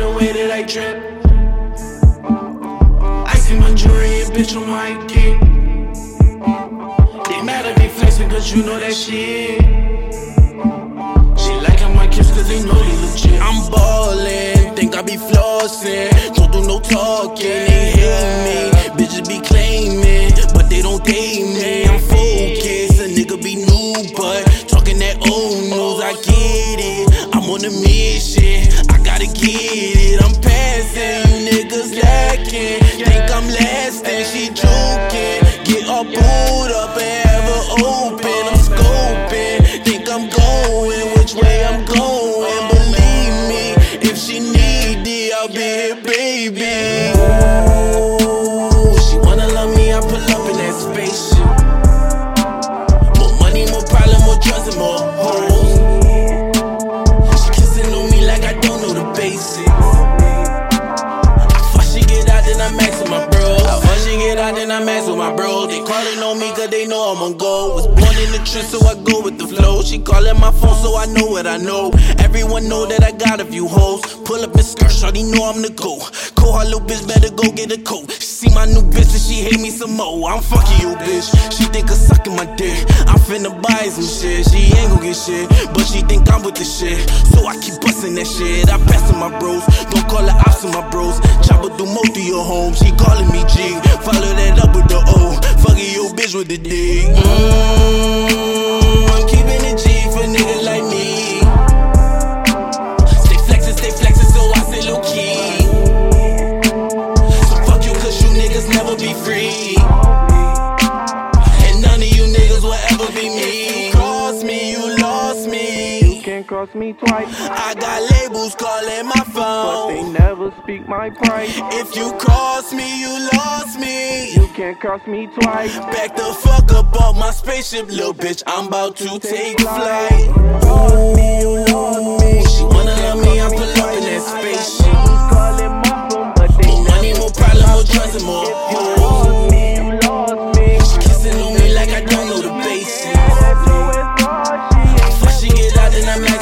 the way that I drip. I see my jewelry and bitch on my dick. They mad at me flexing cause you know that shit. She liking my kiss cause they know they legit. I'm ballin', think I be flossin'. Don't do no talking, they hate me. Bitches be claiming, but they don't date me. I'm focused, a nigga be on a mission, I gotta get it. I'm passing, you niggas lacking. Think I'm lasting, she joking. Get all pulled up and have her open. I'm scoping, think I'm going, which way I'm going. Believe me, if she need it, I'll be here, baby. She then I'm with my bros. They calling on me cause they know I'm on go. Was born in the trend, so I go with the flow. She calling my phone, so I know what I know. Everyone know that I got a few hoes. Pull up in skirt, shawty know I'm the go. Call her little bitch, better go get a coat. She see my new bitch and she hate me some more. I'm fucking you, bitch. She think I'm sucking my dick. I'm finna buy some shit. She ain't gon' get shit, but she think I'm with the shit. So I keep busting that shit. I pass to my bros. With the D. Mmm, I'm keeping it G for niggas like me. Stay flexin', stay flexin', so I stay low key. So fuck you, cause you niggas never be free. And none of you niggas will ever be me. You crossed me, you lost me. You can't cross me twice, I got labels calling my phone. but they never speak my price. If you cross me, you lost me. You can't cross me twice. Back the fuck up off my spaceship, little bitch. I'm about to take flight. Lord me, Lord me. She wanna love me, I pull up in that spaceship. More money, more problems, more drugs, and more hoes. She kissing on me like I don't know the basics. Before she get out, then I'm like.